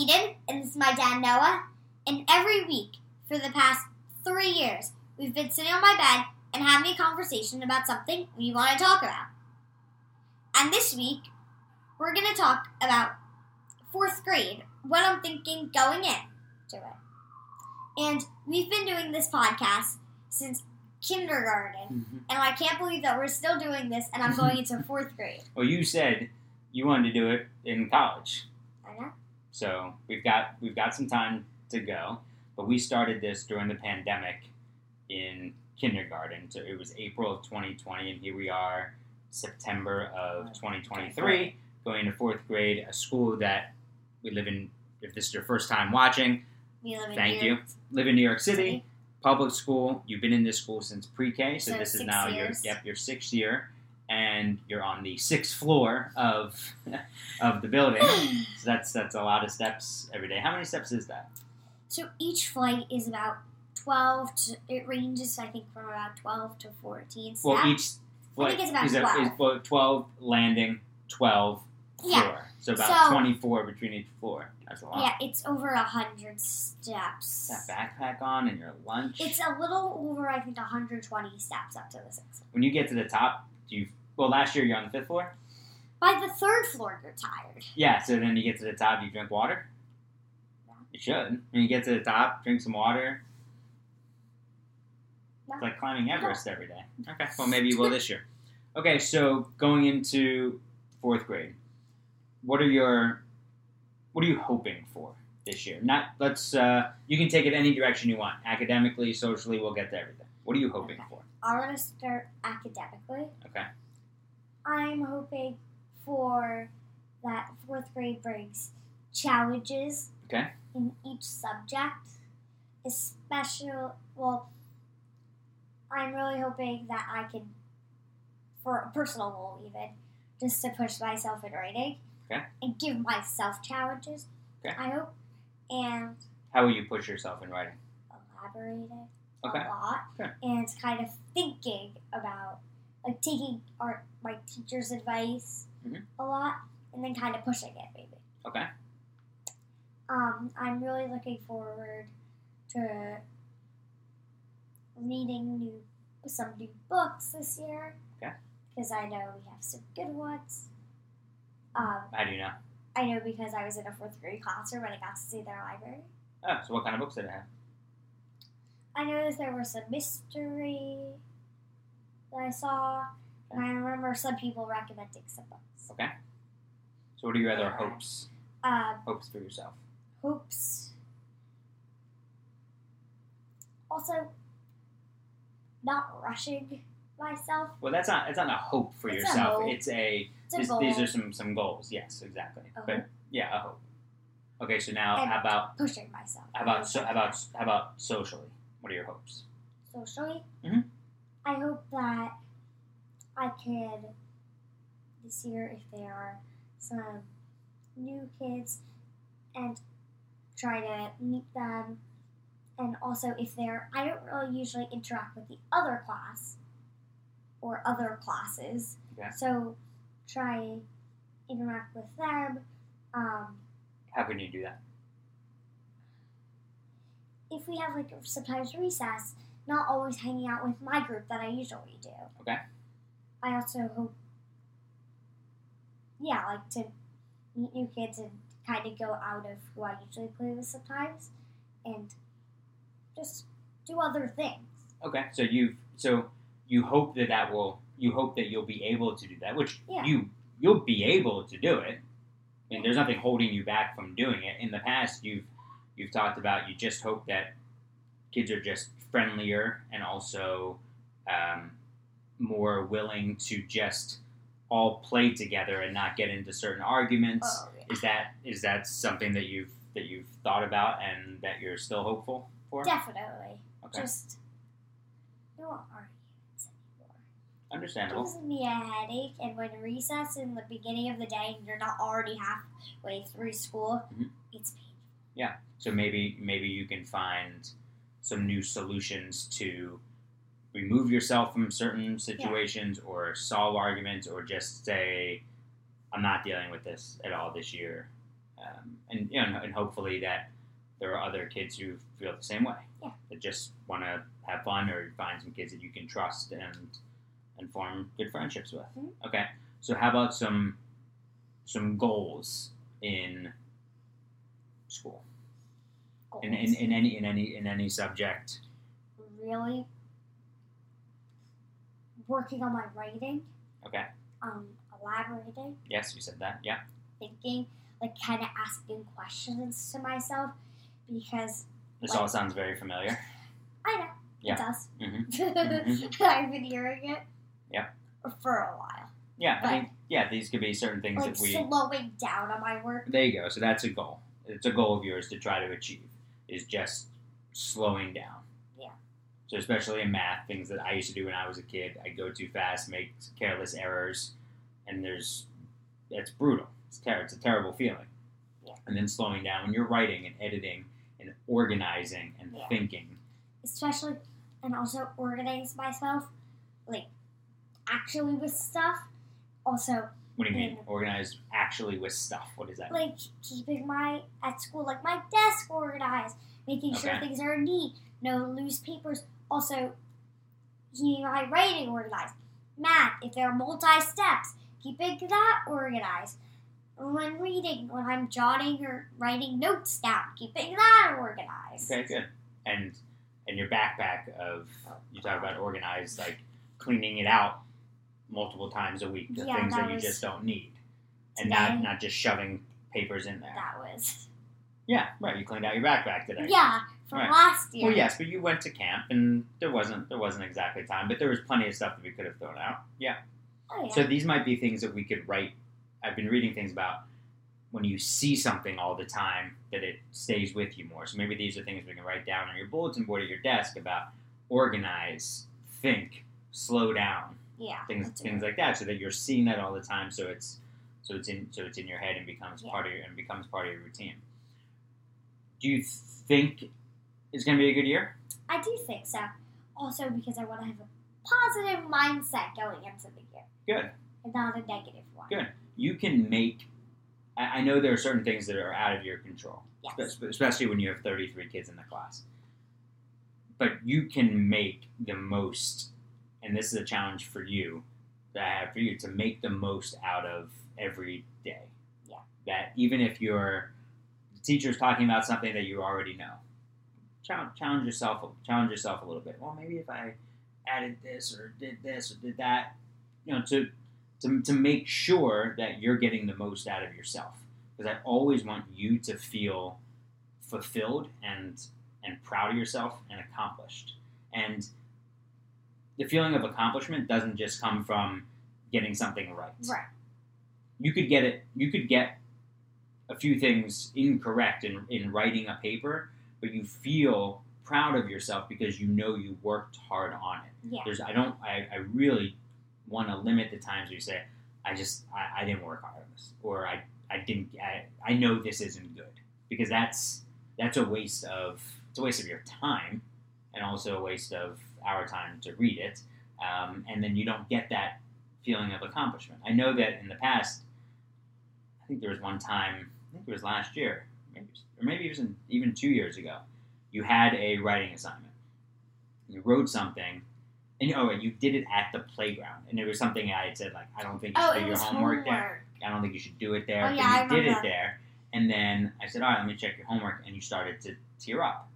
Eden, and this is my dad Noah, and every week for the past three years, we've been sitting on my bed and having a conversation about something we want to talk about. And this week, we're going to talk about fourth grade, what I'm thinking going in to it. And we've been doing this podcast since kindergarten, mm-hmm. and I can't believe that we're still doing this, and I'm going into fourth grade. Well, you said you wanted to do it in college, I know. So we've got we've got some time to go. But we started this during the pandemic in kindergarten, so it was April of 2020, and here we are, September of 2023, going into fourth grade, a school that we live in. If this is your first time watching, We live in Thank New you. York live in New York City. City. public school. You've been in this school since pre-K, so, So this is now years. your yep your sixth year, and you're on the sixth floor of of the building. so that's that's a lot of steps every day. How many steps is that? So each flight is about 12 to, it ranges, I think, from about 12 to 14 steps. Well, each I think it's about is, a, 12. is well, twelve landing, twelve floor. Yeah. So about So- twenty four between each floor. That's a lot. Yeah, it's over a 100 steps. That backpack on and your lunch. It's a little over, I think, 120 steps up to the sixth. when you get to the top, do you? Well, last year you're on the fifth floor. By the third floor, you're tired. Yeah, so then you get to the top, you drink water? Yeah. You should. When you get to the top, drink some water. No. It's like climbing Everest every day. Okay, well, maybe you will this year. Okay, so going into fourth grade, what are your, what are you hoping for this year? Not, let's, uh, you can take it any direction you want. Academically, socially, we'll get to everything. What are you hoping Okay. for? I want to start academically. Okay. I'm hoping for that fourth grade brings challenges Okay. in each subject, especially, well, I'm really hoping that I can, for a personal goal even, just to push myself in writing Okay. and give myself challenges. Okay. I hope, and How will you push yourself in writing? elaborating Okay. a lot Okay. and kind of thinking about like taking our my teacher's advice Mhm. a lot and then kind of pushing it maybe. Okay. Um, I'm really looking forward to reading new some new books this year. Okay. Because I know we have some good ones. Um, How do you know? I know because I was in a fourth grade classroom and I got to see their library. Oh, so what kind of books did it have? I noticed there was some mystery that I saw, and I remember some people recommending some books. Okay. So what are your other hopes? Um, Hopes for yourself. hopes. Also, not rushing myself. Well, that's not. It's not a hope for It's a yourself. hope. It's a. It's a goal. these are some some goals. Yes, exactly. A but hope. yeah, a hope. Okay, so now And- how about pushing myself. how about so, how about how about socially? What are your hopes? socially? Mhm. I hope that I can this year, if there are some new kids, and try to meet them. And also, if they're, I don't really usually interact with the other class or other classes. Okay. So try interact with them. Um, How can you do that? if we have like sometimes recess, not always hanging out with my group that I usually do. Okay. I also hope, yeah, like to meet new kids and kind of go out of who I usually play with sometimes, and just do other things. Okay, so you so you hope that that will you hope that you'll be able to do that, which Yeah. you you'll be able to do it. And there's nothing holding you back from doing it. In the past, you've you've talked about you just hope that kids are just friendlier and also um, more willing to just all play together and not get into certain arguments. Oh, yeah. Is that is that something that you've that you've thought about and that you're still hopeful for? Definitely. Okay, Just no arguments anymore. Understandable. It gives me a headache, and when recess in the beginning of the day and you're not already halfway through school, Mhm. it's painful. Yeah. So maybe maybe you can find some new solutions to remove yourself from certain situations or solve arguments or just say I'm not dealing with this at all this year, um, and you know, and hopefully that there are other kids who feel the same way. Yeah. That just want to have fun or find some kids that you can trust and and form good friendships with. Mhm. Okay. So how about some some goals in school in, in, in any in any in any subject? really working on my writing. Okay. Um, elaborating, Yes, you said that. Yeah. thinking, like kind of asking questions to myself because This Like- all sounds very familiar. I know Yeah. it does. Mhm. I've been hearing it. Yeah. For a while, Yeah, I think yeah, these could be certain things like that we. slowing down on my work. There you go. So that's a goal. It's a goal of yours to try to achieve is just slowing down. Yeah. So especially in math, things that I used to do when I was a kid, I go too fast, make careless errors, and there's it's brutal. It's ter- It's a terrible feeling. Yeah. And then slowing down when you're writing and editing and organizing and Yeah. thinking. especially and also organize myself like actually with stuff also What do you mean? Organized actually with stuff. What is that? like keeping my at school like my desk organized making sure Okay. things are neat no loose papers also keeping my writing organized math if there are multi steps keeping that organized when reading when i'm jotting or writing notes down keeping that organized Okay, good. And and your backpack of you talk about organized, like cleaning it out multiple times a week, the Yeah, things that that you just don't need, and not not just shoving papers in there. that was Yeah, right. You cleaned out your backpack today. yeah from Right. last year Well, yes, but you went to camp, and there wasn't there wasn't exactly time, but there was plenty of stuff that we could have thrown out. Yeah. oh, yeah. So these might be things that we could write. I've been reading things about when you see something all the time that it stays with you more. So maybe these are things we can write down on your bulletin board at your desk about organize, think, slow down, yeah things things like that, so that you're seeing that all the time. So it's so it's in so it's in your head and becomes Yeah. part of your and becomes part of your routine. Do you think it's going to be a good year? I do think so. Also because I want to have a positive mindset going into the year. Good. And not a negative one. Good. You can make. I I know there are certain things that are out of your control. Yes. Especially when you have 33 kids in the class. But you can make the most, and this is a challenge for you that I have for you to make the most out of every day. Yeah. That even if your the teacher's talking about something that you already know, challenge, challenge yourself. Challenge yourself a little bit. Well, maybe if I added this or did this or did that, you know, to to, to make sure that you're getting the most out of yourself because I always want you to feel fulfilled and and proud of yourself and accomplished. And the feeling of accomplishment doesn't just come from getting something right. Right. You could get it. You could get a few things incorrect in in writing a paper, but you feel proud of yourself because you know you worked hard on it Yeah. there's I don't I, I really want to limit the times where you say I just I, I didn't work hard on this or I I didn't I, I know this isn't good because that's that's a waste of it's a waste of your time and also a waste of our time to read it um, and then you don't get that feeling of accomplishment I know that in the past I think there was one time I think it was last year maybe or maybe it was in, even two years ago you had a writing assignment you wrote something and oh, and you did it at the playground, and it was something I had said like, I don't think you Oh, should it do your homework, homework. there. I don't think you should do it there. Oh, but yeah, I you did it there, and then I said, all right, let me check your homework, and you started to tear up.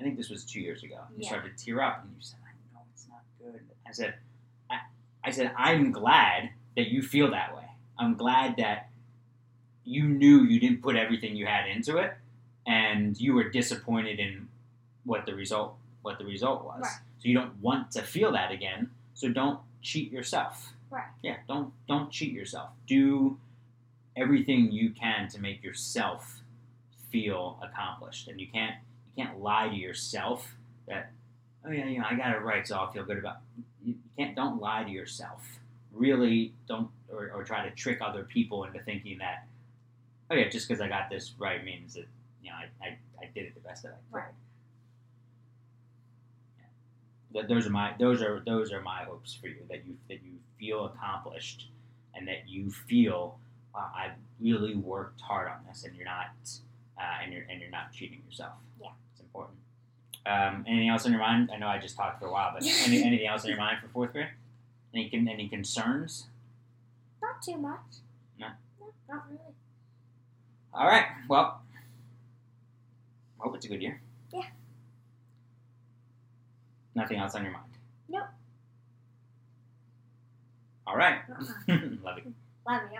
I think this was two years ago. You Yeah. started to tear up, and you said, I know it's not good. I said, I, I said, I'm glad that you feel that way. I'm glad that you knew you didn't put everything you had into it, and you were disappointed in what the result what the result was. Right. So you don't want to feel that again. So don't cheat yourself. Right. Yeah, don't don't cheat yourself. Do everything you can to make yourself feel accomplished. And you can't you can't lie to yourself that oh yeah, you know, I got it right, so I'll feel good about you you can't don't lie to yourself. Really don't or, or try to trick other people into thinking that oh yeah, just because I got this right means that you know I, I, I did it the best that I could. Right. Th- those are my those are those are my hopes for you that you that you feel accomplished and that you feel wow, I really worked hard on this, and you're not, uh, and you're and you're not cheating yourself. Yeah. it's important. Um, anything else on your mind? I know I just talked for a while, but any, anything else on your mind for fourth grade? Any any concerns? Not too much. No? No, not really. All right. Well, hope it's a good year. Yeah. Nothing else on your mind. Nope. All right. Uh-uh. Love you. Love you.